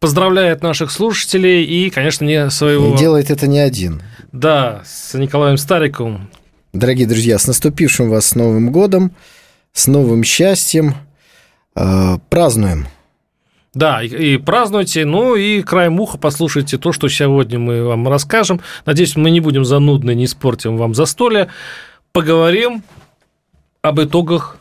поздравляет наших слушателей и, конечно, не своего... И делает это не один. Да, с Николаем Стариковым. Дорогие друзья, с наступившим вас с Новым годом, с новым счастьем. Э, празднуем. Да, и, и празднуйте, ну и краем уха послушайте то, что сегодня мы вам расскажем. Надеюсь, мы не будем занудны, не испортим вам застолье. Поговорим об итогах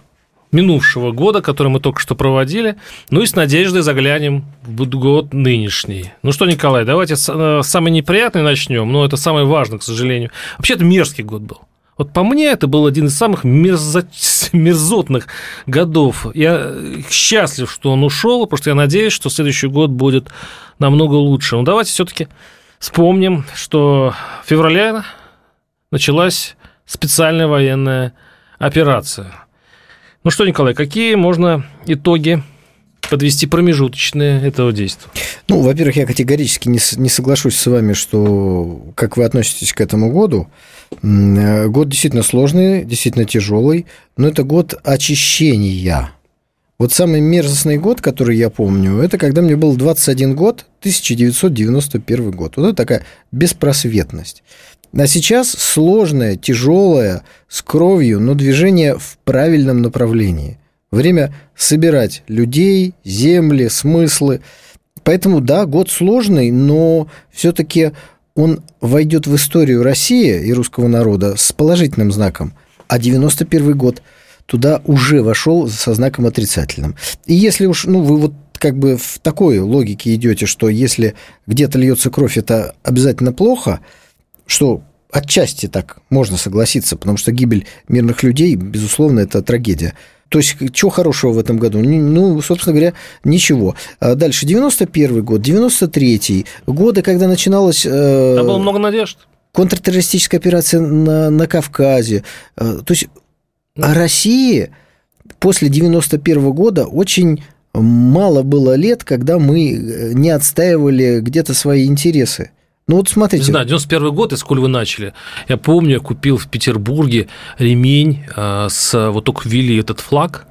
минувшего года, который мы только что проводили, ну и с надеждой заглянем в год нынешний. Ну что, Николай, давайте с э, самый неприятный начнем, но это самое важное, к сожалению. Вообще, это мерзкий год был. Вот по мне это был один из самых мерзо... мерзотных годов. Я счастлив, что он ушел, потому что я надеюсь, что следующий год будет намного лучше. Но давайте все-таки вспомним, что в феврале началась специальная военная операция – ну что, Николай, какие можно итоги подвести промежуточные этого действия? Ну, во-первых, я категорически не, не соглашусь с вами, что как вы относитесь к этому году. Год действительно сложный, действительно тяжелый, но это год очищения. Вот самый мерзостный год, который я помню, это когда мне был 21 год, 1991 год. Вот это такая беспросветность. А сейчас сложное, тяжелое, с кровью, но движение в правильном направлении. Время собирать людей, земли, смыслы. Поэтому, да, год сложный, но все-таки он войдет в историю России и русского народа с положительным знаком. А 91 год туда уже вошел со знаком отрицательным. И если уж, ну, вы вот как бы в такой логике идете, что если где-то льется кровь, это обязательно плохо – что отчасти так можно согласиться, потому что гибель мирных людей, безусловно, это трагедия. То есть, чего хорошего в этом году? Ну, собственно говоря, ничего. А дальше, 91 год, 93-й, годы, когда начиналась... Э, Там было много надежд. Контртеррористическая операция на, на Кавказе. Э, то есть, о России после 91 года очень мало было лет, когда мы э, не отстаивали где-то свои интересы. Ну вот смотрите. Да, 91 год, из сколь вы начали. Я помню, я купил в Петербурге ремень а, с... Вот только ввели этот флаг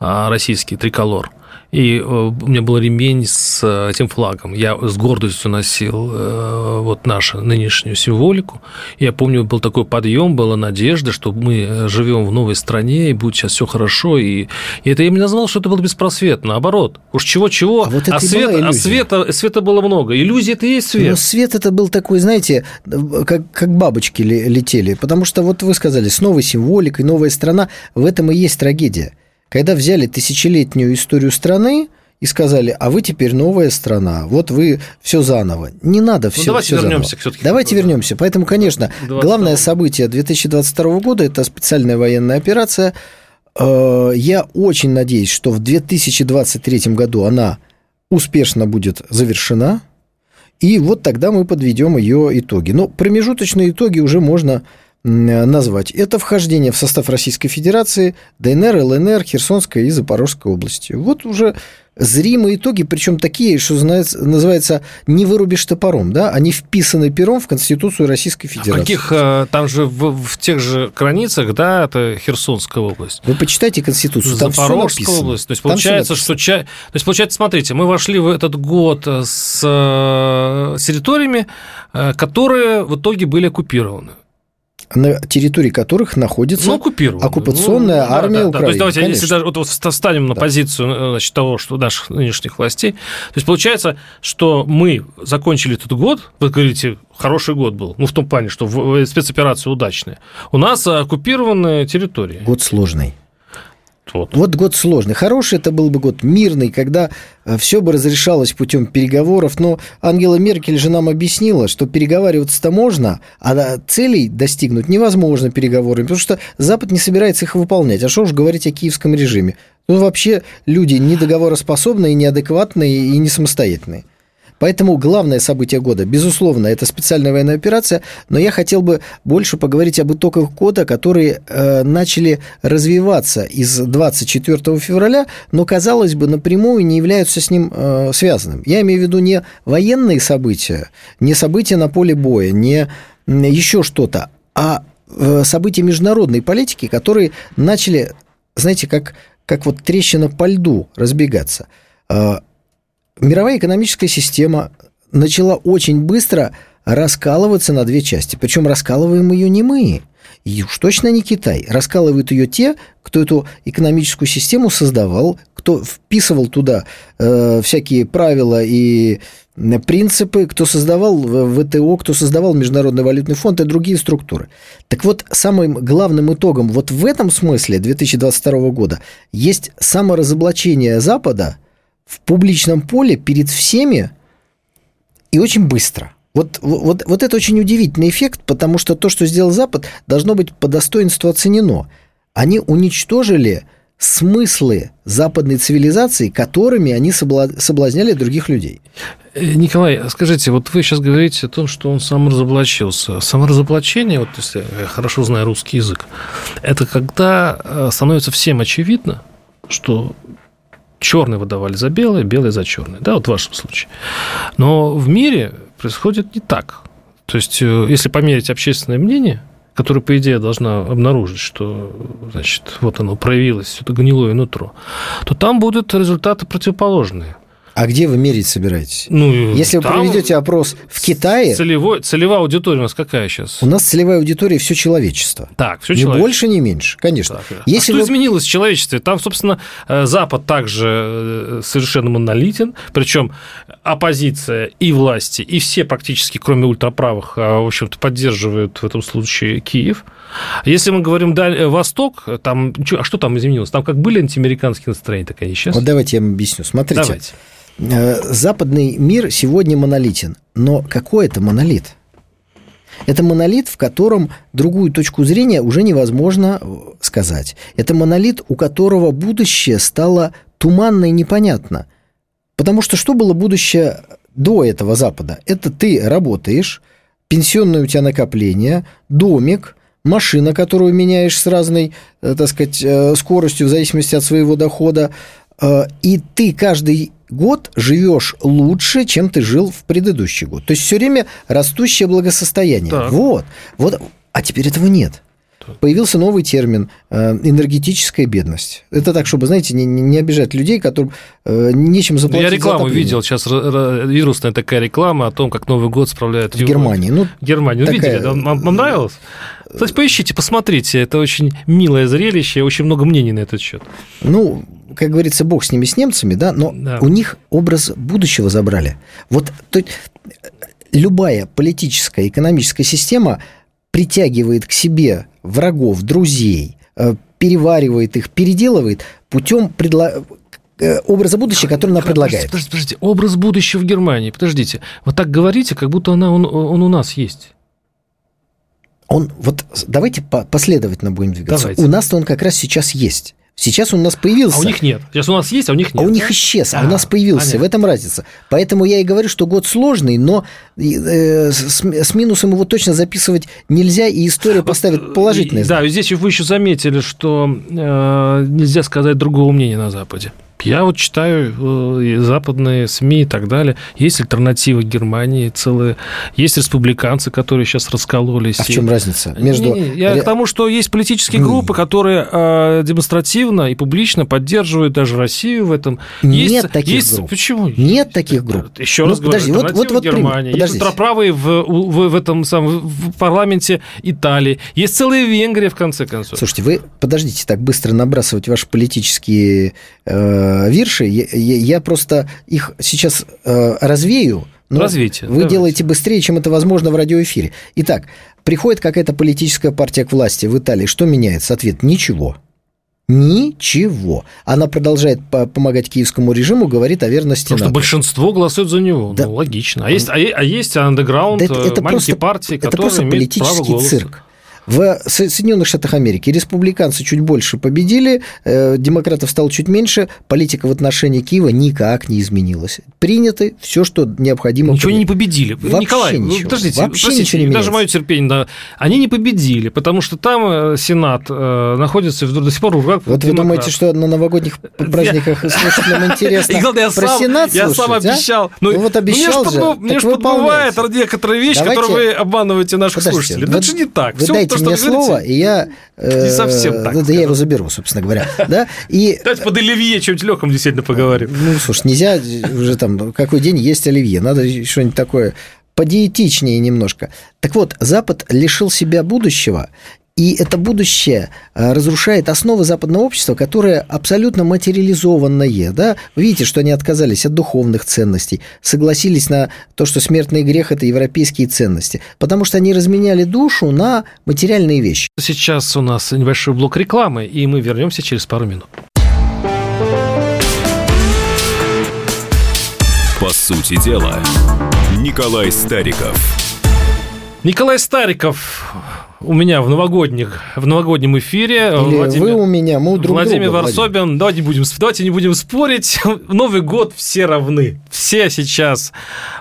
а, российский, триколор. И э, у меня был ремень с э, этим флагом. Я с гордостью носил э, вот нашу нынешнюю символику. Я помню, был такой подъем, была надежда, что мы живем в новой стране, и будет сейчас все хорошо. И, и это я не назвал, что это было беспросветно. Наоборот. Уж чего-чего, а, вот а, свет, а света, света было много. Иллюзии – это и есть свет. Но свет это был такой, знаете, как, как бабочки летели. Потому что вот вы сказали, с новой символикой, новая страна, в этом и есть трагедия когда взяли тысячелетнюю историю страны и сказали, а вы теперь новая страна, вот вы все заново. Не надо все. Ну, давайте все вернемся все-таки. Давайте вернемся. Поэтому, конечно, 22. главное событие 2022 года это специальная военная операция. Э, я очень надеюсь, что в 2023 году она успешно будет завершена. И вот тогда мы подведем ее итоги. Но промежуточные итоги уже можно назвать. Это вхождение в состав Российской Федерации, ДНР, ЛНР, Херсонской и Запорожской области. Вот уже зримые итоги, причем такие, что называется, не вырубишь топором, да, они вписаны пером в Конституцию Российской Федерации. В каких, э, там же в, в тех же границах, да, это Херсонская область. Вы почитайте Конституцию, там Запорожская область. То есть, получается, что... То есть, получается, смотрите, мы вошли в этот год с, э, с территориями, э, которые в итоге были оккупированы на территории которых находится ну, оккупационная ну, армия да, да, Украины. Да. То есть давайте, Конечно. если даже вот, вот встанем на да. позицию э, значит, того, что наших нынешних властей, то есть получается, что мы закончили этот год, вы говорите, хороший год был, ну в том плане, что спецоперация удачная. У нас оккупированные территории. Год сложный. Вот. вот год сложный. Хороший это был бы год мирный, когда э, все бы разрешалось путем переговоров. Но Ангела Меркель же нам объяснила, что переговариваться-то можно, а целей достигнуть невозможно переговорами, потому что Запад не собирается их выполнять. А что уж говорить о киевском режиме? Ну, вообще люди недоговороспособные, неадекватные и не самостоятельные. Поэтому главное событие года, безусловно, это специальная военная операция, но я хотел бы больше поговорить об итогах года, которые э, начали развиваться из 24 февраля, но, казалось бы, напрямую не являются с ним э, связанными. Я имею в виду не военные события, не события на поле боя, не еще что-то, а э, события международной политики, которые начали, знаете, как, как вот трещина по льду разбегаться. Э, мировая экономическая система начала очень быстро раскалываться на две части. Причем раскалываем ее не мы, и уж точно не Китай. Раскалывают ее те, кто эту экономическую систему создавал, кто вписывал туда э, всякие правила и принципы, кто создавал ВТО, кто создавал Международный валютный фонд и другие структуры. Так вот, самым главным итогом вот в этом смысле 2022 года есть саморазоблачение Запада – в публичном поле перед всеми и очень быстро. Вот, вот, вот это очень удивительный эффект, потому что то, что сделал Запад, должно быть по достоинству оценено. Они уничтожили смыслы западной цивилизации, которыми они соблазняли других людей. Э, Николай, скажите, вот вы сейчас говорите о том, что он саморазоблачился. Саморазоблачение, вот если я хорошо знаю русский язык, это когда э, становится всем очевидно, что черный выдавали за белое, белое за черное, да, вот в вашем случае. Но в мире происходит не так. То есть, э, если померить общественное мнение, которое, по идее, должна обнаружить, что, значит, вот оно проявилось, это гнилое нутро, то там будут результаты противоположные – а где вы мерить собираетесь? Ну, Если вы проведете опрос в Китае... Целевой, целевая аудитория у нас какая сейчас? У нас целевая аудитория все человечество. Так, все человечество. Ни больше, ни меньше, конечно. Так, Если а что вы... изменилось в человечестве? Там, собственно, э, Запад также э, совершенно монолитен, причем оппозиция и власти, и все практически, кроме ультраправых, а, в общем-то, поддерживают в этом случае Киев. Если мы говорим Даль... Э, Восток, там, а что там изменилось? Там как были антиамериканские настроения, так они сейчас. Вот давайте я вам объясню. Смотрите. Давайте. Э, западный мир сегодня монолитен. Но какой это монолит? Это монолит, в котором другую точку зрения уже невозможно э, сказать. Это монолит, у которого будущее стало туманно и непонятно. Потому что что было будущее до этого Запада? Это ты работаешь, пенсионное у тебя накопление, домик, машина, которую меняешь с разной, э, так сказать, скоростью в зависимости от своего дохода, и ты каждый год живешь лучше, чем ты жил в предыдущий год. То есть все время растущее благосостояние. Так. Вот. вот. А теперь этого нет. Появился новый термин э, энергетическая бедность. Это так, чтобы, знаете, не, не обижать людей, которым э, нечем заплатить. Я рекламу за видел, сейчас вирусная такая реклама о том, как Новый год справляют в Германии. Ну, Германии. Ну, такая... видели, вам, вам нравилось? Кстати, поищите, посмотрите, это очень милое зрелище, очень много мнений на этот счет. Ну, как говорится, бог с ними, с немцами, да, но да. у них образ будущего забрали. Вот то, любая политическая, экономическая система притягивает к себе врагов, друзей, э, переваривает их, переделывает путем предла... Э, образа будущего, который она предлагает. Подождите, подождите, образ будущего в Германии, подождите. Вот так говорите, как будто она, он, он у нас есть. Он, вот давайте последовательно будем двигаться. Давайте. У нас-то он как раз сейчас есть. Сейчас он у нас появился. А у них нет. Сейчас у нас есть, а у них нет. А у них исчез, а, а у нас появился. Понятно. В этом разница. Поэтому я и говорю, что год сложный, но э, с, с минусом его точно записывать нельзя, и история поставит положительное. Да, здесь вы еще заметили, что э, нельзя сказать другого мнения на Западе. Я вот читаю э, западные СМИ и так далее. Есть альтернатива Германии целые. Есть республиканцы, которые сейчас раскололись. А в чем разница? Между... Не, не, я Ре... к тому, что есть политические группы, которые э, демонстративно и публично поддерживают даже Россию в этом. Нет есть, таких есть... групп. Почему? Нет таких групп. Еще ну, раз подожди, говорю, вот, вот, вот Германия. Есть ультраправые в, в, в этом самом в парламенте Италии. Есть целая Венгрия, в конце концов. Слушайте, вы подождите так быстро набрасывать ваши политические э, Э, вирши, я, я просто их сейчас э, развею, но Развейте, вы давайте. делаете быстрее, чем это возможно в радиоэфире. Итак, приходит какая-то политическая партия к власти в Италии, что меняется? Ответ – ничего. Ничего. Она продолжает помогать киевскому режиму, говорит о верности Потому НАТО. что большинство голосует за него. Да. Ну, логично. А есть, а, а есть андеграунд, да это, это маленькие просто, партии, которые это просто имеют политический право голоса. цирк. В Соединенных Штатах Америки республиканцы чуть больше победили, э, демократов стало чуть меньше, политика в отношении Киева никак не изменилась. Приняты все, что необходимо. Ничего они не победили. Вообще Николай, ничего. подождите, Вообще простите, ничего не даже меняется. мое терпение, да, они не победили, потому что там э, Сенат э, находится в- до сих пор в руках Вот вы демократов. думаете, что на новогодних праздниках слушателям интересно И главное, я про сам, Сенат я слушать, сам а? обещал. Ну, вот обещал мне же, так Мне же подбывает некоторые вещи, Давайте- которые вы обманываете наших Подождите, слушателей. вы- это же не так. Вы Всё дайте то, мне слово, и я... э, Не совсем так, Да, я его заберу, собственно говоря. Да? И Давайте под Оливье чем-нибудь легком действительно поговорим. Ну, слушай, нельзя уже там, какой день есть оливье, надо что-нибудь такое подиетичнее немножко. Так вот, Запад лишил себя будущего, и это будущее э, разрушает основы западного общества, которое абсолютно материализованное. Да? Вы видите, что они отказались от духовных ценностей, согласились на то, что смертный грех – это европейские ценности, потому что они разменяли душу на материальные вещи. Сейчас у нас небольшой блок рекламы, и мы вернемся через пару минут. По сути дела, Николай Стариков. Николай Стариков у меня в новогодних в новогоднем эфире. Или Владимир- вы у меня, мы друг Владимир друга. Владимир. Варсобин, давайте, не будем, давайте не будем спорить. Новый год все равны. Все сейчас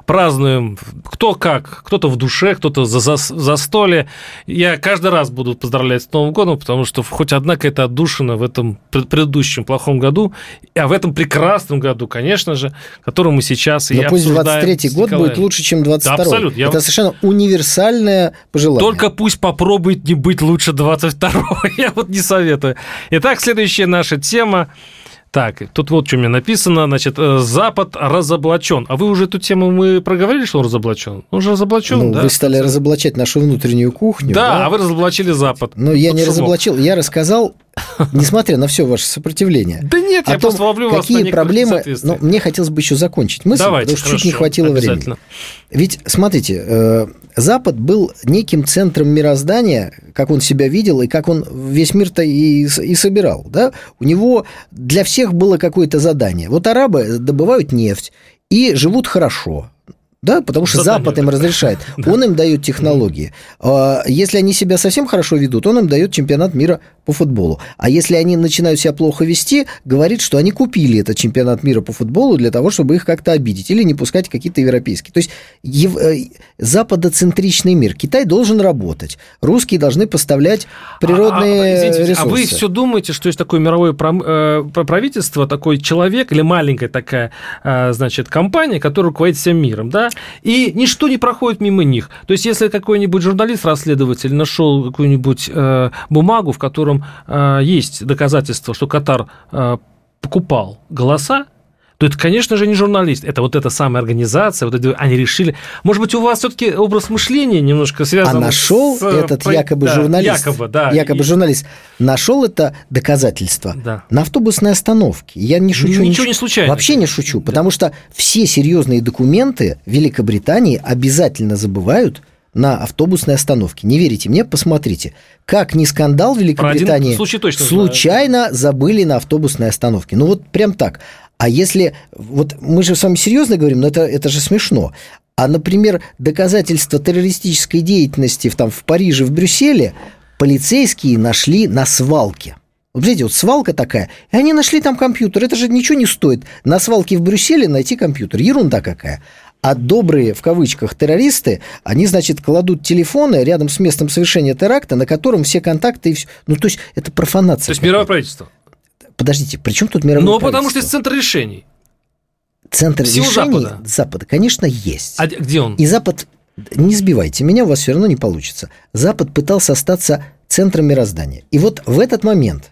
празднуем кто как. Кто-то в душе, кто-то за, за, за столе. Я каждый раз буду поздравлять с Новым годом, потому что хоть одна какая-то отдушина в этом пред- предыдущем плохом году, а в этом прекрасном году, конечно же, который мы сейчас и Но пусть обсуждаем 23 с год Николаем. будет лучше, чем 22 Да, абсолютно. Я- Это совершенно универсальное пожелание. Только пусть попробует не быть лучше 22-го. Я вот не советую. Итак, следующая наша тема. Так, тут вот что у меня написано. Значит, э, Запад разоблачен. А вы уже эту тему мы проговорили, что он разоблачен? Он же разоблачен, Ну, да? Вы стали разоблачать нашу внутреннюю кухню. Да, а вы разоблачили Запад. Но я Вот не шумок. разоблачил, я рассказал, несмотря на все ваше сопротивление, Да нет, я просто ловлю вас какие проблемы... Но мне хотелось бы еще закончить мысль, потому что чуть не хватило времени. Ведь, смотрите, э, Запад был неким центром мироздания, как он себя видел и как он весь мир-то и, и собирал. Да? У него для всех было какое-то задание. Вот арабы добывают нефть и живут хорошо. Да, потому что Задание Запад им разрешает. Он им дает технологии. А Если они себя совсем хорошо ведут, он им дает чемпионат мира по футболу. А если они начинают себя плохо вести, говорит, что они купили этот чемпионат мира по футболу для того, чтобы их как-то обидеть или не пускать какие-то европейские. То есть ев- э, западоцентричный мир. Китай должен работать. Русские должны поставлять природные А, а, извините, ресурсы. А вы все думаете, что есть такое мировое э, правительство, такой человек или маленькая такая, э, значит, компания, которая руководит всем миром, да? И ничто не проходит мимо них. То есть, если какой-нибудь журналист-расследователь нашел какую-нибудь э, бумагу, в котором э, есть доказательства, что Катар э, покупал голоса, то это, конечно же, не журналист. Это вот эта самая организация, вот это, они решили... Может быть, у вас все-таки образ мышления немножко связан А нашел с, э, этот про- якобы да, журналист, Якобы, да. якобы И- журналист, нашел это доказательство Да. на автобусной остановке. Я не шучу. Ничего шу- не случайно. Вообще не шучу, потому что все серьезные документы Великобритании обязательно забывают на автобусной остановке. Не верите мне? Посмотрите. Как ни скандал в Великобритании, случай точно знаю. случайно забыли на автобусной остановке. Ну вот прям так. А если... Вот мы же с вами серьезно говорим, но это, это же смешно. А, например, доказательства террористической деятельности в, там, в Париже, в Брюсселе полицейские нашли на свалке. Вот видите, вот свалка такая, и они нашли там компьютер. Это же ничего не стоит. На свалке в Брюсселе найти компьютер. Ерунда какая. А добрые, в кавычках, террористы, они, значит, кладут телефоны рядом с местом совершения теракта, на котором все контакты и все. Ну, то есть, это профанация. То есть мировое правительство. Подождите, при чем тут мировое Ну, потому что есть центр решений. Центр всего решений Запада. Запада, конечно, есть. А где он? И Запад, не сбивайте меня, у вас все равно не получится. Запад пытался остаться центром мироздания. И вот в этот момент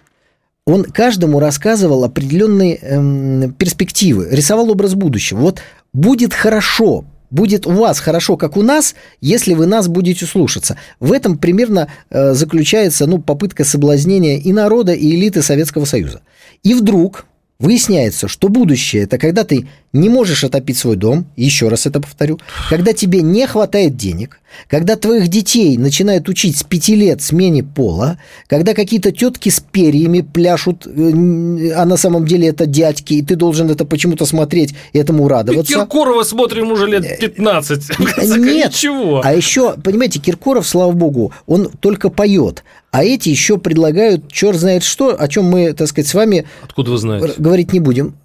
он каждому рассказывал определенные эм, перспективы, рисовал образ будущего. Вот будет хорошо, будет у вас хорошо, как у нас, если вы нас будете слушаться. В этом примерно э, заключается ну, попытка соблазнения и народа, и элиты Советского Союза. И вдруг выясняется, что будущее – это когда ты не можешь отопить свой дом, еще раз это повторю, когда тебе не хватает денег, когда твоих детей начинают учить с пяти лет смене пола, когда какие-то тетки с перьями пляшут, э, а на самом деле это дядьки, и ты должен это почему-то смотреть и этому радоваться. Киркорова смотрим уже лет 15. Нет, ничего. А еще, понимаете, Киркоров, слава богу, он только поет, а эти еще предлагают черт знает что, о чем мы, так сказать, с вами Откуда вы знаете? говорить не будем.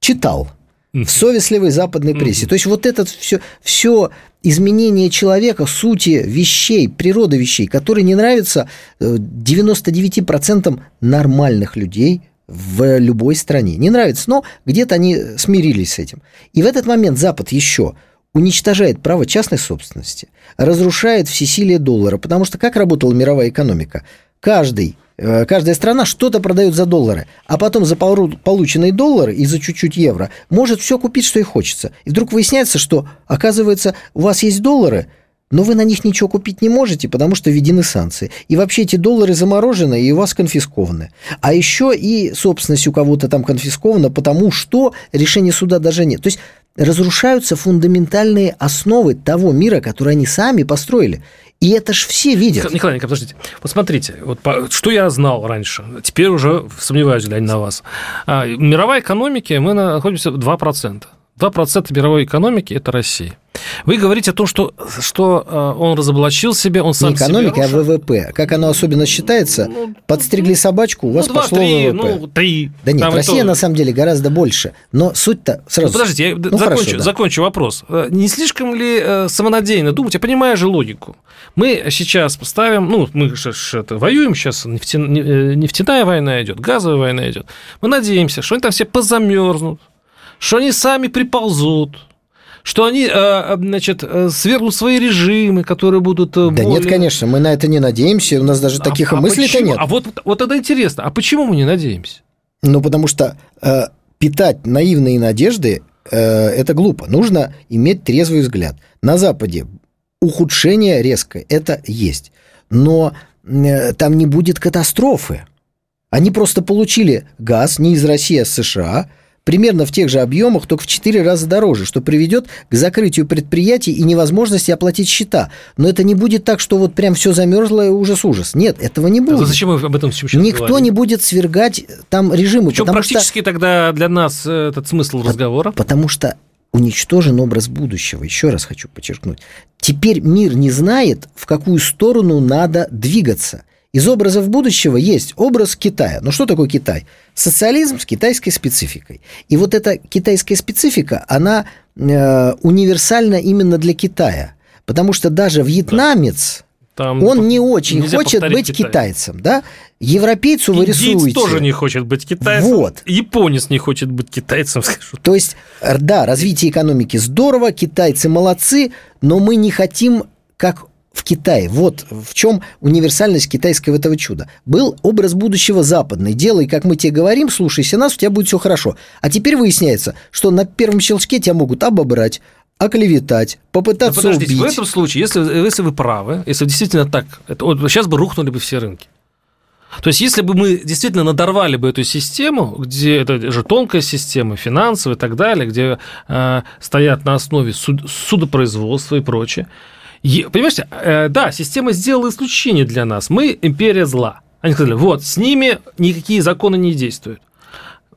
Читал в совестливой западной прессе. То есть вот это все, все изменение человека, сути вещей, природы вещей, которые не нравятся 99% э, нормальных людей в любой стране. Не нравится, но где-то они смирились с этим. И в этот момент Запад еще уничтожает право частной собственности, разрушает всесилие доллара, потому что как работала мировая экономика? Каждый каждая страна что-то продает за доллары, а потом за полученные доллары и за чуть-чуть евро может все купить, что ей хочется. И вдруг выясняется, что, оказывается, у вас есть доллары, но вы на них ничего купить не можете, потому что введены санкции. И вообще эти доллары заморожены и у вас конфискованы. А еще и собственность у кого-то там конфискована, потому что решения суда даже нет. То есть разрушаются фундаментальные основы того мира, который они сами построили. И это ж все видят. Николай Николай, подождите. Вот смотрите, вот по, что я знал раньше, теперь уже сомневаюсь, глядя на вас. А, мировая экономика, мы находимся 2%. 2% мировой экономики – это Россия. Вы говорите о том, что, что э, он разоблачил себя, он сам Не экономика, а ВВП. Как оно особенно считается? Ну, подстригли собачку, у вас ну, 2, пошло 3, ВВП. Ну, 3. Да нет, Там Россия на самом деле гораздо больше. Но суть-то сразу... Ну, подождите, я ну, закончу, хорошо, да. закончу вопрос. Э, не слишком ли э, самонадеянно думать? Я понимаю же логику. Мы сейчас поставим, ну, мы же это, воюем сейчас, нефтяная война идет, газовая война идет. Мы надеемся, что они там все позамерзнут, что они сами приползут, что они, э, значит, э, свергнут свои режимы, которые будут э, Да более... нет, конечно, мы на это не надеемся, у нас даже таких а, а мыслей-то почему? нет. А вот, вот это интересно, а почему мы не надеемся? Ну, потому что э, питать наивные надежды э, это глупо. Нужно иметь трезвый взгляд. На Западе ухудшение резкое, это есть. Но э, там не будет катастрофы. Они просто получили газ не из России, а с США – примерно в тех же объемах, только в 4 раза дороже, что приведет к закрытию предприятий и невозможности оплатить счета. Но это не будет так, что вот прям все замерзло и ужас-ужас. Нет, этого не будет. А зачем вы об этом сейчас Никто говорим? не будет свергать там режимы. Чем практически что... тогда для нас э, этот смысл разговора? Потому что уничтожен образ будущего. Еще раз хочу подчеркнуть. Теперь мир не знает, в какую сторону надо двигаться. Из образов будущего есть образ Китая. Ну что такое Китай? Социализм с китайской спецификой. И вот эта китайская специфика, она э, универсальна именно для Китая. Потому что даже вьетнамец, Там он не очень хочет быть Китай. китайцем. Да? Европейцу вы рисуете... тоже не хочет быть китайцем. Вот. Японец не хочет быть китайцем, скажу. То есть, да, развитие экономики здорово, китайцы молодцы, но мы не хотим как в Китае. Вот в чем универсальность китайского этого чуда. Был образ будущего западный. Делай, как мы тебе говорим, слушайся нас, у тебя будет все хорошо. А теперь выясняется, что на первом щелчке тебя могут обобрать, оклеветать, попытаться Но подождите, убить. В этом случае, если, если вы правы, если действительно так, это, вот сейчас бы рухнули бы все рынки. То есть, если бы мы действительно надорвали бы эту систему, где это же тонкая система, финансовая и так далее, где э, стоят на основе суд, судопроизводства и прочее, Понимаете, э, да, система сделала исключение для нас. Мы империя зла. Они сказали, вот, с ними никакие законы не действуют.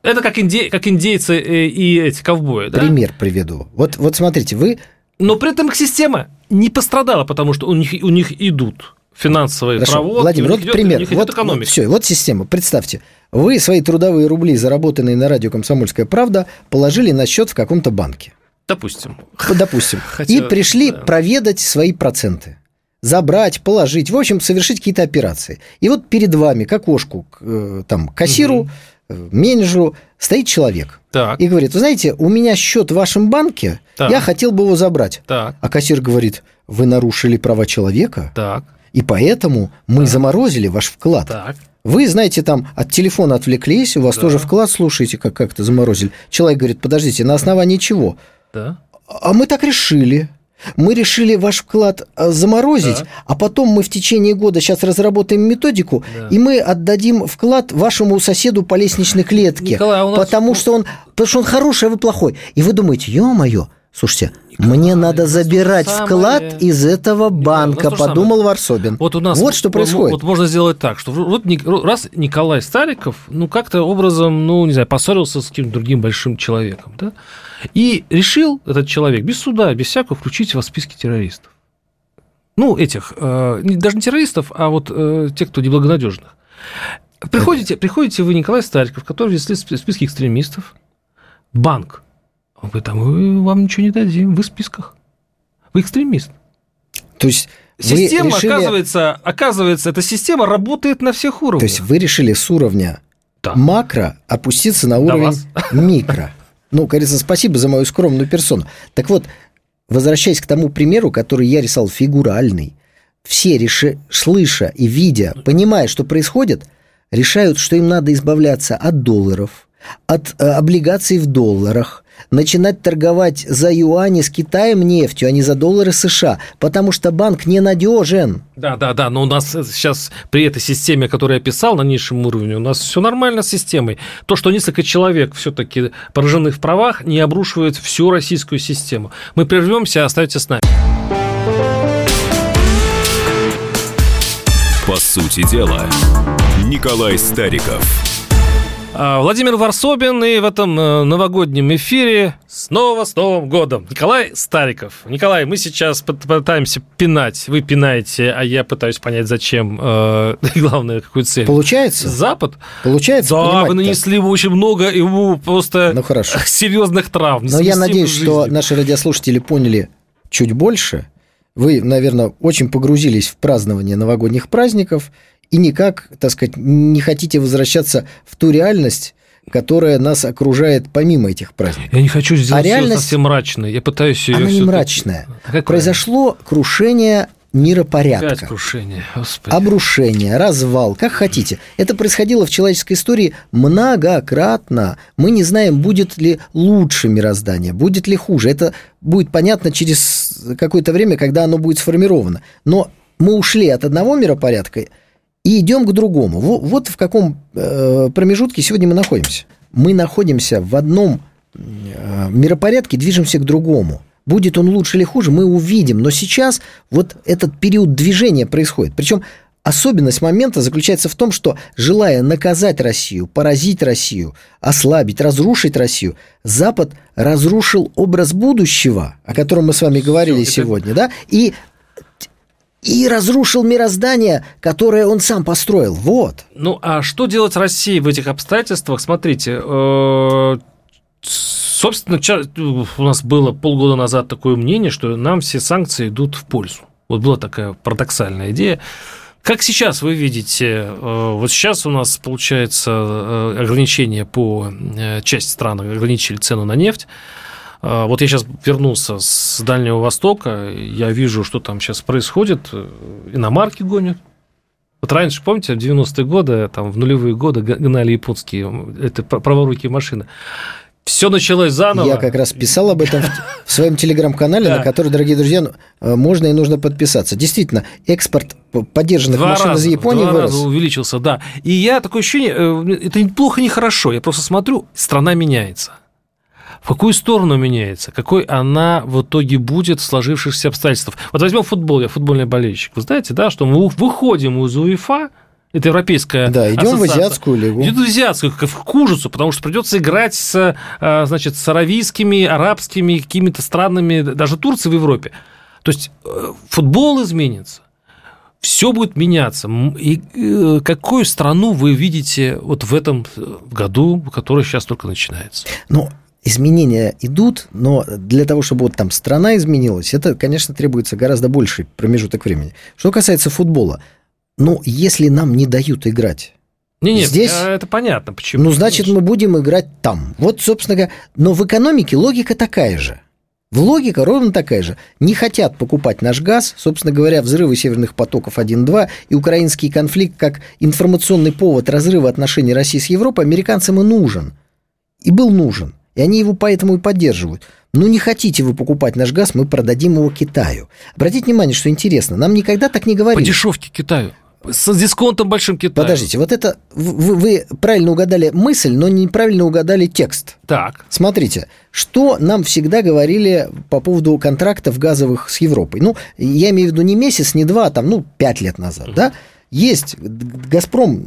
Это как, инди... как индейцы э, и эти ковбои, да? Пример приведу. Вот, вот смотрите, вы... Но при этом их система не пострадала, потому что у них, у них идут финансовые Хорошо. проводки. Владимир, вот идет, пример. Вот, экономика. Вот, все, вот система. Представьте, вы свои трудовые рубли, заработанные на радио «Комсомольская правда», положили на счет в каком-то банке. Допустим. Допустим. Хотя, и пришли да. проведать свои проценты. Забрать, положить, в общем, совершить какие-то операции. И вот перед вами, к окошку, э, там, кассиру, угу. менеджеру, стоит человек. Так. И говорит, вы знаете, у меня счет в вашем банке, так. я хотел бы его забрать. Так. А кассир говорит, вы нарушили права человека, так. и поэтому мы так. заморозили ваш вклад. Так. Вы, знаете, там от телефона отвлеклись, у вас да. тоже вклад, слушаете, как как-то заморозили. Человек говорит, подождите, на основании чего? Да. А мы так решили. Мы решили ваш вклад э, заморозить, Да. а потом мы в течение года сейчас разработаем методику, Да. и мы отдадим вклад вашему соседу по лестничной клетке. Николай, а у нас- Потому что он, потому что он хороший, а вы плохой. И вы думаете, ё-моё, слушайте, мне надо забирать же вклад самое. из этого у нас банка, же подумал Варсобин. Вот у нас Вот что происходит. Вот можно сделать так, что вот раз Николай Стариков, ну как-то образом, ну не знаю, поссорился с каким-то другим большим человеком, да, и решил этот человек без суда, без всякого включить его в списки террористов. Ну этих, э, даже не террористов, а вот э, тех, кто неблагонадежных. Приходите, приходите вы, Николай Стариков, который внесли в списки экстремистов, банк. Он говорит, а мы вам ничего не дадим, вы в списках. Вы экстремист. То есть вы Система, решили- оказывается, оказывается, эта система работает на всех уровнях. То есть вы решили с уровня Да. макро опуститься на уровень микро. Ну, кажется, спасибо за мою скромную персону. Так вот, возвращаясь к тому примеру, который я рисовал фигуральный, все, реши, слыша и видя, понимая, что происходит, решают, что им надо избавляться от долларов, от э, облигаций в долларах, начинать торговать за юани с Китаем нефтью, а не за доллары США, потому что банк ненадежен. Да, да, да, но у нас сейчас при этой системе, которую я писал на низшем уровне, у нас все нормально с системой. То, что несколько человек все-таки поражены в правах, не обрушивает всю российскую систему. Мы прервемся, оставайтесь с нами. По сути дела, Николай Стариков. А, Владимир Варсобин и в этом э, новогоднем эфире снова с Новым годом. Николай Стариков. Николай, мы сейчас пыт- пытаемся пинать. Вы пинаете, а я пытаюсь понять, зачем. э, И главное, какую цель. Получается? Запад? Получается? Да, вы нанесли ему очень много ему просто Ну, хорошо. серьезных травм. Но я надеюсь, с что наши радиослушатели поняли чуть больше. Вы, наверное, очень погрузились в празднование новогодних праздников и никак, так сказать, не хотите возвращаться в ту реальность, которая нас окружает помимо этих праздников. Я не хочу сделать А реальность- совсем мрачной. Я пытаюсь ее Она не мрачная. А какая? Произошло крушение Опять миропорядка. крушение. Господи. Обрушение, развал, как хотите. Это происходило в человеческой истории многократно. Мы не знаем, будет ли лучше мироздание, будет ли хуже. Это будет понятно через какое-то время, когда оно будет сформировано. Но мы ушли от одного миропорядка и идем к другому. Во- Вот в каком э, промежутке сегодня мы находимся. Мы находимся в одном э, миропорядке, движемся к другому. Будет он лучше или хуже, мы увидим. Но сейчас вот этот период движения происходит. Причем особенность момента заключается в том, что желая наказать Россию, поразить Россию, ослабить, разрушить Россию, Запад разрушил образ будущего, о котором мы с вами говорили это- сегодня, да, и и разрушил мироздание, которое он сам построил. Вот. Ну, а что делать России в этих обстоятельствах? Смотрите, э, собственно, у нас было полгода назад такое мнение, что нам все санкции идут в пользу. Вот была такая парадоксальная идея. Как сейчас вы видите, э, вот сейчас у нас получается э, ограничение по части стран ограничили цену на нефть. Э, Вот я сейчас вернулся с Дальнего Востока, я вижу, что там сейчас происходит. э, Иномарки гонят. Вот раньше, помните, в 90-е годы, там, в нулевые годы гнали японские это пр- праворукие машины. Все началось заново. Я как раз писал об этом в, своем телеграм-канале, на который, дорогие друзья, ну, э, можно и нужно подписаться. Действительно, экспорт поддержанных Два машин раза, из Японии два вырос. раза увеличился, да. И я такое ощущение, э, это неплохо, не хорошо. Я просто смотрю, страна меняется. В какую сторону меняется? Какой она в итоге будет в сложившихся обстоятельствах? Вот возьмем футбол, я футбольный болельщик. Вы знаете, да, что мы выходим из УЕФА, это европейская Да, идем в азиатскую лигу. Идет в азиатскую, в кужицу, потому что придется играть с, а, значит, с аравийскими, арабскими, какими-то странами, даже Турции в Европе. То есть э, футбол изменится, все будет меняться. И э, какую страну вы видите вот в этом э, году, который сейчас только начинается? Ну, изменения идут, но для того, чтобы вот там страна изменилась, это, конечно, требуется гораздо больший промежуток времени. Что касается футбола, ну, если нам не дают играть, Не, нет, Здесь- э, это понятно, почему. ну, значит, мы будем играть там. Вот, собственно говоря, но в экономике логика такая же. В логика ровно такая же. Не хотят покупать наш газ, собственно говоря, взрывы северных потоков 1-2 и украинский конфликт как информационный повод разрыва отношений России с Европой американцам и нужен. И был нужен. И они его поэтому и поддерживают. Ну, не хотите вы покупать наш газ, мы продадим его Китаю. Обратите внимание, что интересно, нам никогда так не говорили. По дешевке Китаю. С дисконтом большим Китаю. Подождите, вот это вы, вы правильно угадали мысль, но неправильно угадали текст. Так. Смотрите, что нам всегда говорили по поводу контрактов газовых с Европой. Ну, я имею в виду не месяц, не два, а там, ну, пять лет назад, mm-hmm. да? Есть Газпром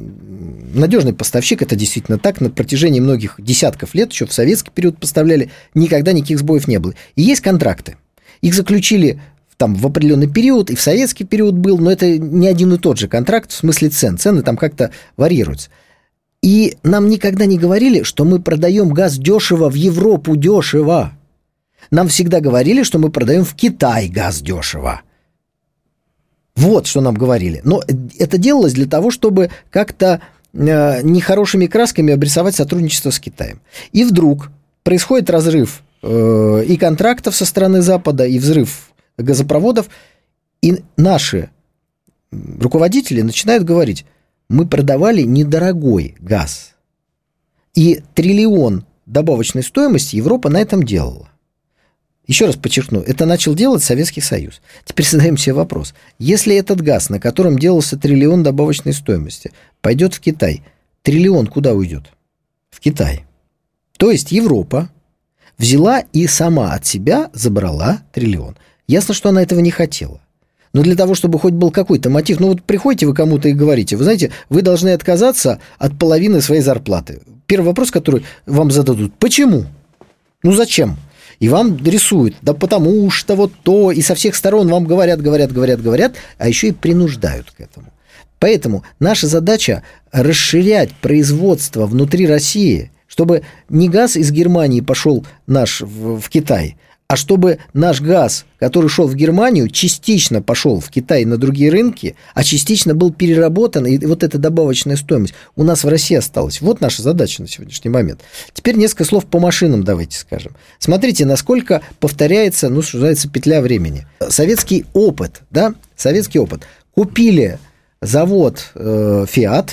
надежный поставщик, это действительно так, на протяжении многих десятков лет, еще в советский период поставляли, никогда никаких сбоев не было. И есть контракты. Их заключили там в определенный период, и в советский период был, но это не один и тот же контракт в смысле цен. Цены там как-то варьируются. И нам никогда не говорили, что мы продаем газ дешево в Европу дешево. Нам всегда говорили, что мы продаем в Китай газ дешево. Вот что нам говорили. Но это делалось для того, чтобы как-то нехорошими красками обрисовать сотрудничество с Китаем. И вдруг происходит разрыв э, и контрактов со стороны Запада, и взрыв газопроводов, и наши руководители начинают говорить, мы продавали недорогой газ. И триллион добавочной стоимости Европа на этом делала. Еще раз подчеркну, это начал делать Советский Союз. Теперь задаем себе вопрос. Если этот газ, на котором делался триллион добавочной стоимости, пойдет в Китай, триллион куда уйдет? В Китай. То есть Европа взяла и сама от себя забрала триллион. Ясно, что она этого не хотела. Но для того, чтобы хоть был какой-то мотив, ну вот приходите вы кому-то и говорите, вы знаете, вы должны отказаться от половины своей зарплаты. Первый вопрос, который вам зададут, почему? Ну зачем? И вам рисуют, да потому что вот то, и со всех сторон вам говорят, говорят, говорят, говорят, а еще и принуждают к этому. Поэтому наша задача расширять производство внутри России, чтобы не газ из Германии пошел наш в, в Китай, а чтобы наш газ, который шел в Германию, частично пошел в Китай на другие рынки, а частично был переработан, и вот эта добавочная стоимость у нас в России осталась. Вот наша задача на сегодняшний момент. Теперь несколько слов по машинам давайте скажем. Смотрите, насколько повторяется, ну, что петля времени. Советский опыт, да, советский опыт. Купили завод э, Fiat,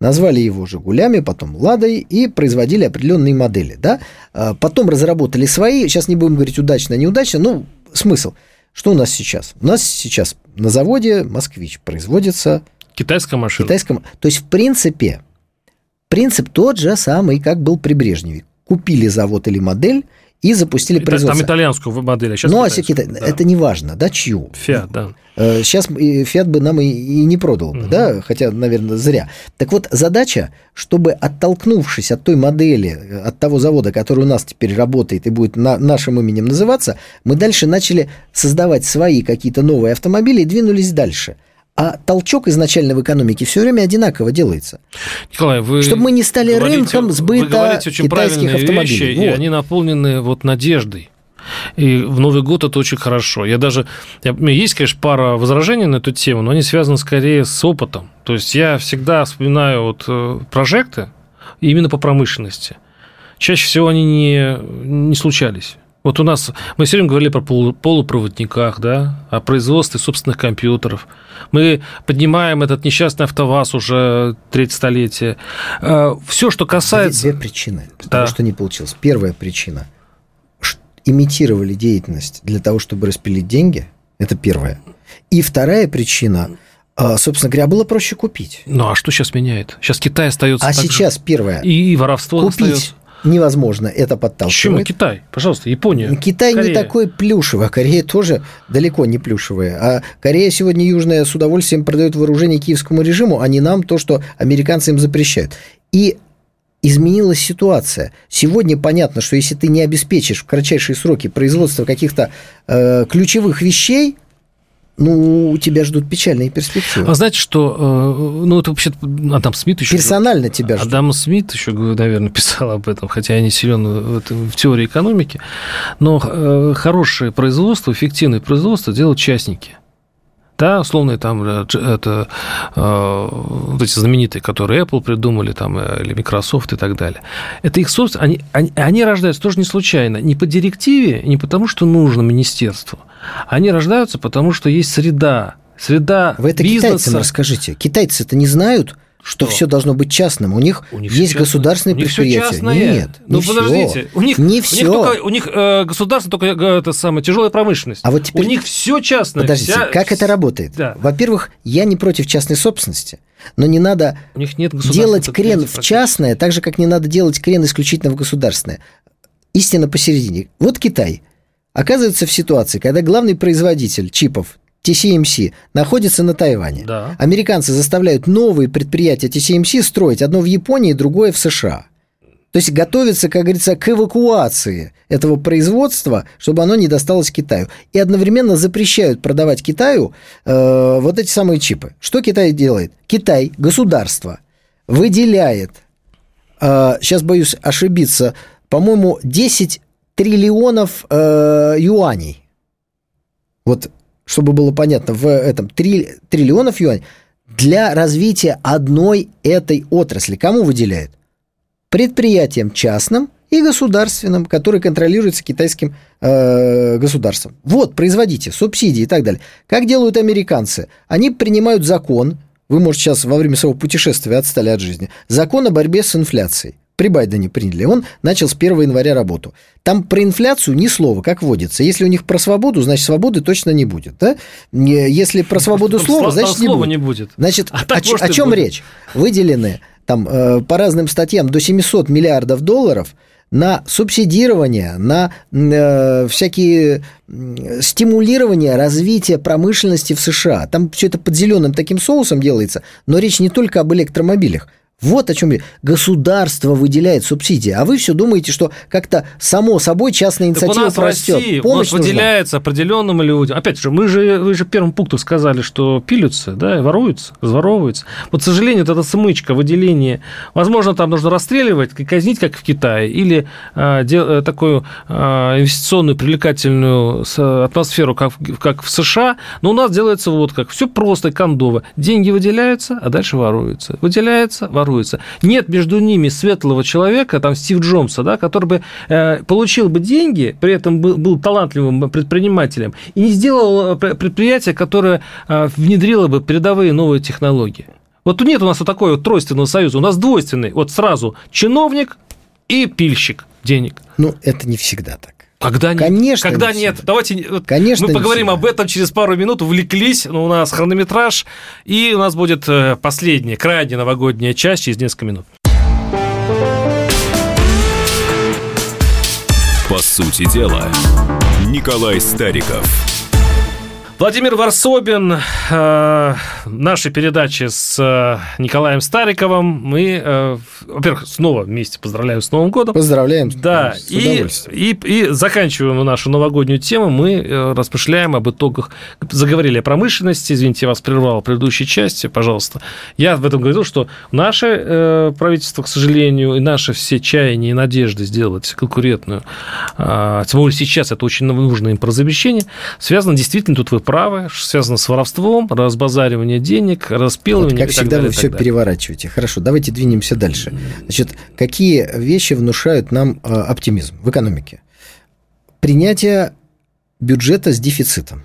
назвали его «Жигулями», потом «Ладой» и производили определенные модели. Да? А потом разработали свои, сейчас не будем говорить удачно, неудачно, ну, смысл. Что у нас сейчас? У нас сейчас на заводе «Москвич» производится... Китайская машина. Китайская... То есть, в принципе, принцип тот же самый, как был при Брежневе. Купили завод или модель, и запустили производство. Там итальянскую модель, а сейчас Ну, а Китай, да. это не важно, да, чью? Фиат, да. Сейчас э, Фиат бы нам и, и не продал бы, угу. да, хотя, наверное, зря. Так вот, задача, чтобы оттолкнувшись от той модели, от того завода, который у нас теперь работает и будет на, нашим именем называться, мы дальше начали создавать свои какие-то новые автомобили и двинулись дальше а толчок изначально в экономике все время одинаково делается. Николай, вы чтобы мы не стали говорите, рынком сбыта вы говорите очень китайских автомобилей. Вещи, вот. И они наполнены вот надеждой. И в Новый год это очень хорошо. Я даже... Я, есть, конечно, пара возражений на эту тему, но они связаны скорее с опытом. То есть я всегда вспоминаю вот э, прожекты именно по промышленности. Чаще всего они не, не случались. Вот у нас, мы все время говорили про полупроводниках, да, о производстве собственных компьютеров. Мы поднимаем этот несчастный АвтоВАЗ уже третье столетие. Э, все, что касается... Две, две причины, да. того, что не получилось. Первая причина. Имитировали деятельность для того, чтобы распилить деньги. Это первая. И вторая причина а, собственно говоря, было проще купить. Ну а что сейчас меняет? Сейчас Китай остается. А сейчас же... первое. И воровство купить остается невозможно, это подталкивает. Почему Китай? Пожалуйста, Япония. Китай Корея. не такой плюшевый, а Корея тоже далеко не плюшевая. А Корея сегодня южная с удовольствием продает вооружение киевскому режиму, а не нам то, что американцы им запрещают. И изменилась ситуация. Сегодня понятно, что если ты не обеспечишь в кратчайшие сроки производство каких-то э, ключевых вещей, ну, у тебя ждут печальные перспективы. А знаете, что, э, ну, это вообще Адам Смит еще... Персонально тебя ждут. Адам Смит еще, наверное, писал об этом, хотя я не силен в, в теории экономики, но э, хорошее производство, эффективное производство делают частники – да, условно, там э, это вот эти знаменитые, которые Apple придумали, там, или Microsoft и так далее. Это их собственно, они, они, они рождаются тоже не случайно, не по директиве, не потому, что нужно министерству, они рождаются, потому что есть среда, среда Вы это бизнеса. китайцам расскажите. Китайцы это не знают, что, что все должно быть частным. У них, у них есть государственные у них предприятия. Нет, ну не подождите, все. у них не все. У них, только, у них э, государство только э, это самое тяжелая промышленность. А вот теперь... у них все частное. Подождите, вся... как это работает? Да. Во-первых, я не против частной собственности, но не надо у них нет делать крен в частное, так же как не надо делать крен исключительно в государственное. Истина посередине. Вот Китай оказывается в ситуации, когда главный производитель чипов TCMC находится на Тайване. Да. Американцы заставляют новые предприятия TCMC строить, одно в Японии, другое в США. То есть готовится, как говорится, к эвакуации этого производства, чтобы оно не досталось Китаю. И одновременно запрещают продавать Китаю э, вот эти самые чипы. Что Китай делает? Китай, государство, выделяет, э, сейчас боюсь ошибиться, по-моему, 10 триллионов э, юаней. Вот чтобы было понятно, в этом 3 триллионов юаней для развития одной этой отрасли. Кому выделяют? Предприятиям частным и государственным, которые контролируются китайским э, государством. Вот, производите, субсидии и так далее. Как делают американцы? Они принимают закон, вы, может, сейчас во время своего путешествия отстали от жизни, закон о борьбе с инфляцией при Байдене приняли. Он начал с 1 января работу. Там про инфляцию ни слова, как водится. Если у них про свободу, значит, свободы точно не будет. Да? Если про свободу слова, значит, не будет. не будет. Значит, а о, о, о чем будет. речь? Выделены там э, по разным статьям до 700 миллиардов долларов на субсидирование, на э, всякие стимулирование развития промышленности в США. Там все это под зеленым таким соусом делается, но речь не только об электромобилях. Вот о чем я. Государство выделяет субсидии, а вы все думаете, что как-то само собой частная инициатива так у нас растет. России, Помощь у нас выделяется определенным людям. Опять же, мы же, вы же первым пунктом сказали, что пилятся, да, и воруются, разворовываются. Вот, к сожалению, вот эта смычка, выделение, возможно, там нужно расстреливать, казнить, как в Китае, или а, дел, такую а, инвестиционную привлекательную атмосферу, как, как в США, но у нас делается вот как. Все просто, кондово. Деньги выделяются, а дальше воруются. Выделяется, воруются воруются. Нет между ними светлого человека, там Стив Джобса, да, который бы э, получил бы деньги, при этом был, был талантливым предпринимателем, и не сделал э, предприятие, которое э, внедрило бы передовые новые технологии. Вот нет у нас вот такой вот тройственного союза, у нас двойственный. Вот сразу чиновник и пильщик денег. Ну, это не всегда так. Когда нет? Конечно. Когда не нет? Давайте Конечно, мы поговорим об этом через пару минут. Увлеклись. Ну, у нас хронометраж. И у нас будет э, последняя, крайняя новогодняя часть через несколько минут. По сути дела, Николай Стариков. Владимир Варсобин, э, наши передачи с э, Николаем Стариковым. Мы, э, во-первых, снова вместе поздравляем с Новым годом. Поздравляем. Да, с и, и, и заканчиваем нашу новогоднюю тему. Мы размышляем об итогах. Заговорили о промышленности. Извините, я вас прервал в предыдущей части, пожалуйста. Я в этом говорил, что наше правительство, к сожалению, и наши все чаяния и надежды сделать конкурентную, тем более сейчас это очень нужно им про замещение, связано действительно, тут вы правы, связано с воровством, разбазаривание денег, распилывание. Вот как всегда далее, вы все переворачиваете. Хорошо, давайте двинемся дальше. Значит, какие вещи внушают нам э, оптимизм в экономике? Принятие бюджета с дефицитом.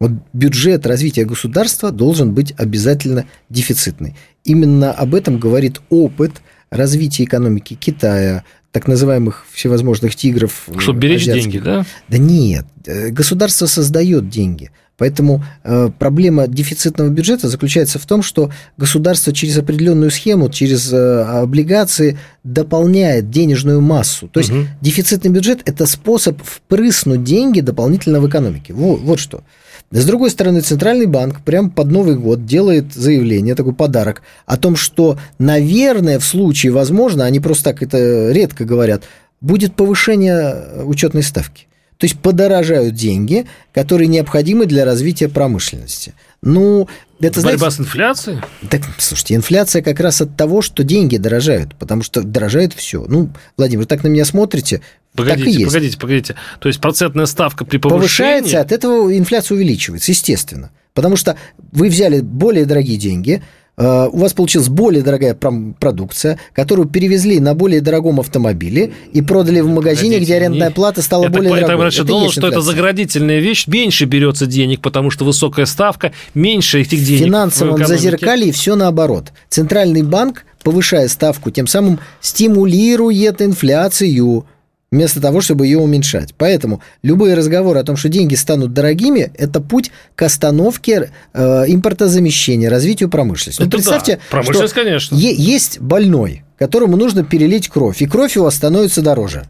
Вот бюджет развития государства должен быть обязательно дефицитный. Именно об этом говорит опыт развития экономики Китая, так называемых всевозможных тигров. Чтобы беречь азиатских. деньги, да? Да нет, э, государство создает деньги. Поэтому э, проблема дефицитного бюджета заключается в том, что государство через определенную схему, через э, облигации дополняет денежную массу. То есть угу. дефицитный бюджет это способ впрыснуть деньги дополнительно в экономике. Вот, вот что. С другой стороны, Центральный банк прямо под Новый год делает заявление, такой подарок, о том, что, наверное, в случае, возможно, они просто так это редко говорят, будет повышение учетной ставки. То есть подорожают деньги, которые необходимы для развития промышленности. Ну, это, Борьба знаете, с инфляцией? Так, слушайте, инфляция как раз от того, что деньги дорожают, потому что дорожает все. Ну, Владимир, так на меня смотрите, Погодите, так и есть. погодите, погодите. То есть процентная ставка при повышении... Повышается, от этого инфляция увеличивается, естественно. Потому что вы взяли более дорогие деньги, у вас получилась более дорогая продукция, которую перевезли на более дорогом автомобиле и продали в магазине, где арендная плата стала я более так, дорогой. Я раньше это думал, что это заградительная вещь, меньше берется денег, потому что высокая ставка, меньше этих денег. В финансовом зазеркалье все наоборот. Центральный банк, повышая ставку, тем самым стимулирует инфляцию вместо того, чтобы ее уменьшать. Поэтому любые разговоры о том, что деньги станут дорогими, это путь к остановке э, импортозамещения, развитию промышленности. Ну, представьте, да. Промышленность, что конечно. есть больной, которому нужно перелить кровь, и кровь его становится дороже.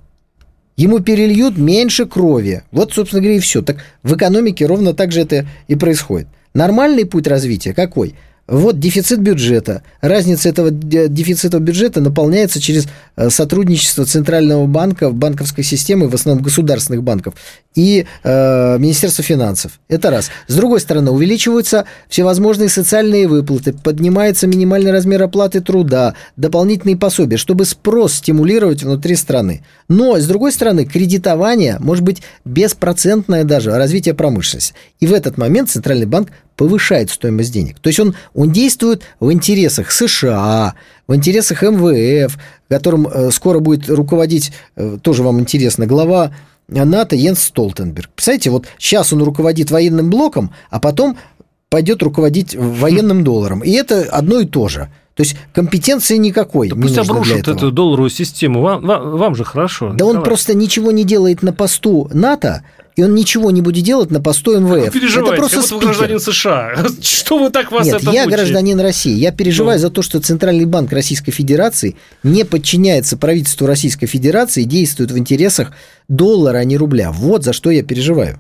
Ему перельют меньше крови. Вот, собственно говоря, и все. Так в экономике ровно так же это и происходит. Нормальный путь развития какой? Вот дефицит бюджета. Разница этого дефицита бюджета наполняется через э, сотрудничество Центрального банка, банковской системы, в основном государственных банков, и э, Министерства финансов. Это раз. С другой стороны, увеличиваются всевозможные социальные выплаты, поднимается минимальный размер оплаты труда, дополнительные пособия, чтобы спрос стимулировать внутри страны. Но, с другой стороны, кредитование может быть беспроцентное даже, развитие промышленности. И в этот момент Центральный банк повышает стоимость денег. То есть он, он действует в интересах США, в интересах МВФ, которым э, скоро будет руководить, э, тоже вам интересно, глава НАТО Йенс Столтенберг. Представляете, вот сейчас он руководит военным блоком, а потом пойдет руководить военным долларом. И это одно и то же. То есть компетенции никакой. Да не пусть обрушат эту долларовую систему. Вам, вам, вам же хорошо. Да Николай. он просто ничего не делает на посту НАТО, и он ничего не будет делать на посту МВФ. Вы это просто как гражданин США. Что вы так вас Нет, это я мучает? гражданин России. Я переживаю ну. за то, что Центральный банк Российской Федерации не подчиняется правительству Российской Федерации и действует в интересах доллара, а не рубля. Вот за что я переживаю.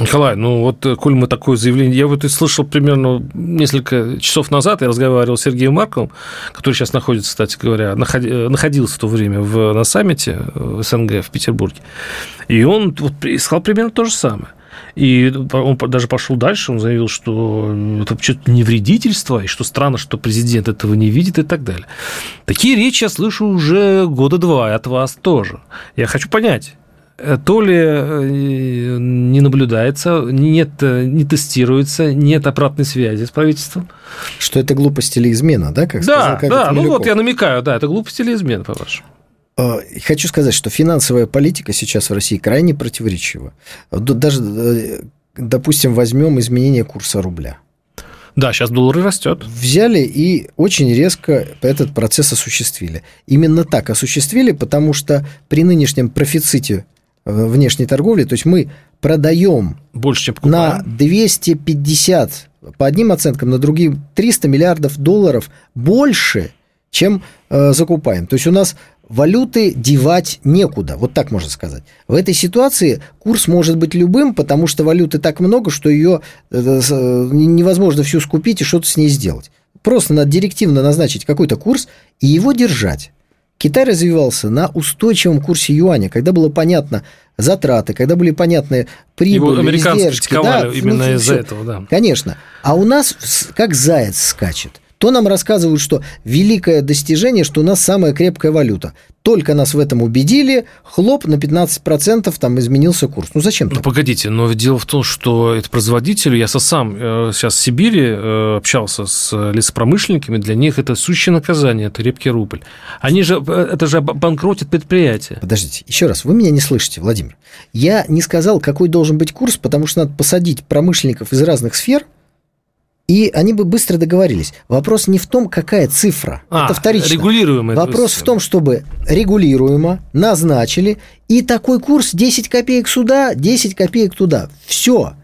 Николай, ну вот, э, коль мы такое заявление... Я вот и слышал примерно несколько часов назад, я разговаривал с Сергеем Марковым, который сейчас находится, кстати говоря, э, находился в то время в, на саммите в СНГ в Петербурге, и он вот сказал примерно то же самое. И он даже пошел дальше, он заявил, что это что-то не вредительство, и что странно, что президент этого не видит и так далее. Такие речи я слышу уже года два от вас тоже. Я хочу понять, Э, то ли э, не наблюдается, нет, э, не тестируется, нет обратной связи с правительством. Что это глупость или измена, да? Как да, сказал, да, ну вот я намекаю, да, это глупость или измена, по-вашему. Хочу сказать, что финансовая политика сейчас в России крайне противоречива. Даже, допустим, возьмем изменение курса рубля. Да, сейчас доллар растет. Взяли и очень резко этот процесс осуществили. Именно так осуществили, потому что при нынешнем профиците внешней торговли, то есть мы продаем больше, чем покупаем. на 250, по одним оценкам, на другие 300 миллиардов долларов больше, чем э, закупаем. То есть у нас валюты девать некуда, вот так можно сказать. В этой ситуации курс может быть любым, потому что валюты так много, что ее э, э, невозможно всю скупить и что-то с ней сделать. Просто надо директивно назначить какой-то курс и его держать. Китай развивался на устойчивом курсе юаня, когда было понятно затраты, когда были понятны прибыли, Его американцы издержки. Да, именно ну, из-за этого, да. Конечно. А у нас как заяц скачет то нам рассказывают, что великое достижение, что у нас самая крепкая валюта. Только нас в этом убедили, хлоп, на 15% там изменился курс. Ну зачем так? Ну погодите, но дело в том, что это производители, я сам э, сейчас в Сибири э, общался с лесопромышленниками, для них это сущее наказание, это крепкий рубль. Они же, э, это же банкротит предприятие. Подождите, еще раз, вы меня не слышите, Владимир. Я не сказал, какой должен быть курс, потому что надо посадить промышленников из разных сфер – и они бы быстро договорились. Вопрос не в том, какая цифра. А, это вторично. Регулируемая. Вопрос в том, чтобы регулируемо назначили, и такой курс 10 копеек сюда, 10 копеек туда. Все.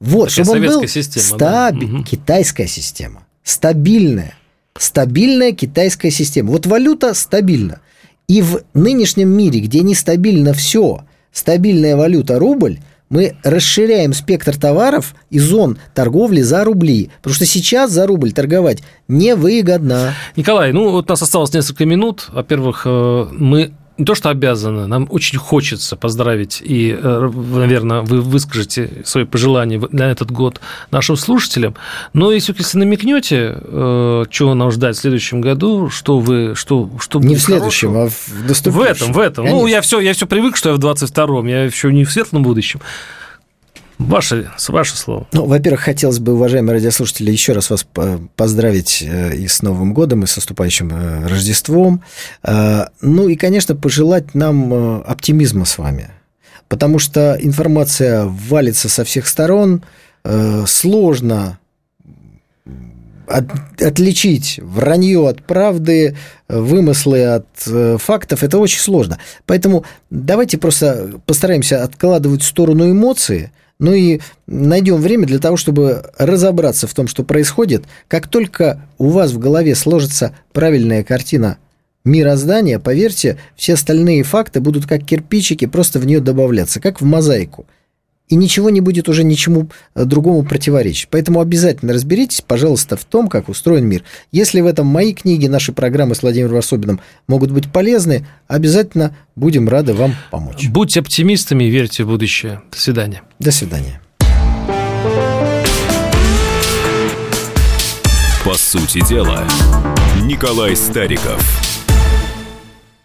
Вот, Такая чтобы он был система, стаби... да? китайская система, стабильная, стабильная китайская система. Вот валюта стабильна. И в нынешнем мире, где нестабильно все, стабильная валюта рубль – мы расширяем спектр товаров и зон торговли за рубли. Потому что сейчас за рубль торговать невыгодно. Николай, ну вот у нас осталось несколько минут. Во-первых, э, мы не то что обязаны, нам очень хочется поздравить, и, э, наверное, вы выскажете свои пожелания на этот год нашим слушателям. Но если, если намекнете, э, чего нам ждать в следующем году, что вы... Что, что не в следующем, хорошего? а в наступающем. В этом, в этом. Конечно. Ну, я все, я все привык, что я в 22-м, я еще не в светлом будущем. Ваше, ваше слово. Ну, во-первых, хотелось бы, уважаемые радиослушатели, еще раз вас поздравить э, и с Новым годом, и с наступающим э, Рождеством. Э, ну и, конечно, пожелать нам оптимизма с вами. Потому что информация валится со всех сторон, сложно от, отличить вранье от правды, вымыслы от фактов, это очень сложно. Поэтому давайте просто постараемся откладывать в сторону эмоции, ну и найдем время для того, чтобы разобраться в том, что происходит. Как только у вас в голове сложится правильная картина мироздания, поверьте, все остальные факты будут как кирпичики просто в нее добавляться, как в мозаику и ничего не будет уже ничему э, другому противоречить. Поэтому обязательно разберитесь, пожалуйста, в том, как устроен мир. Если в этом мои книги, наши программы с Владимиром Варсобиным могут быть полезны, обязательно будем рады вам помочь. Будьте оптимистами и верьте в будущее. До свидания. До свидания. По сути дела, Николай Стариков –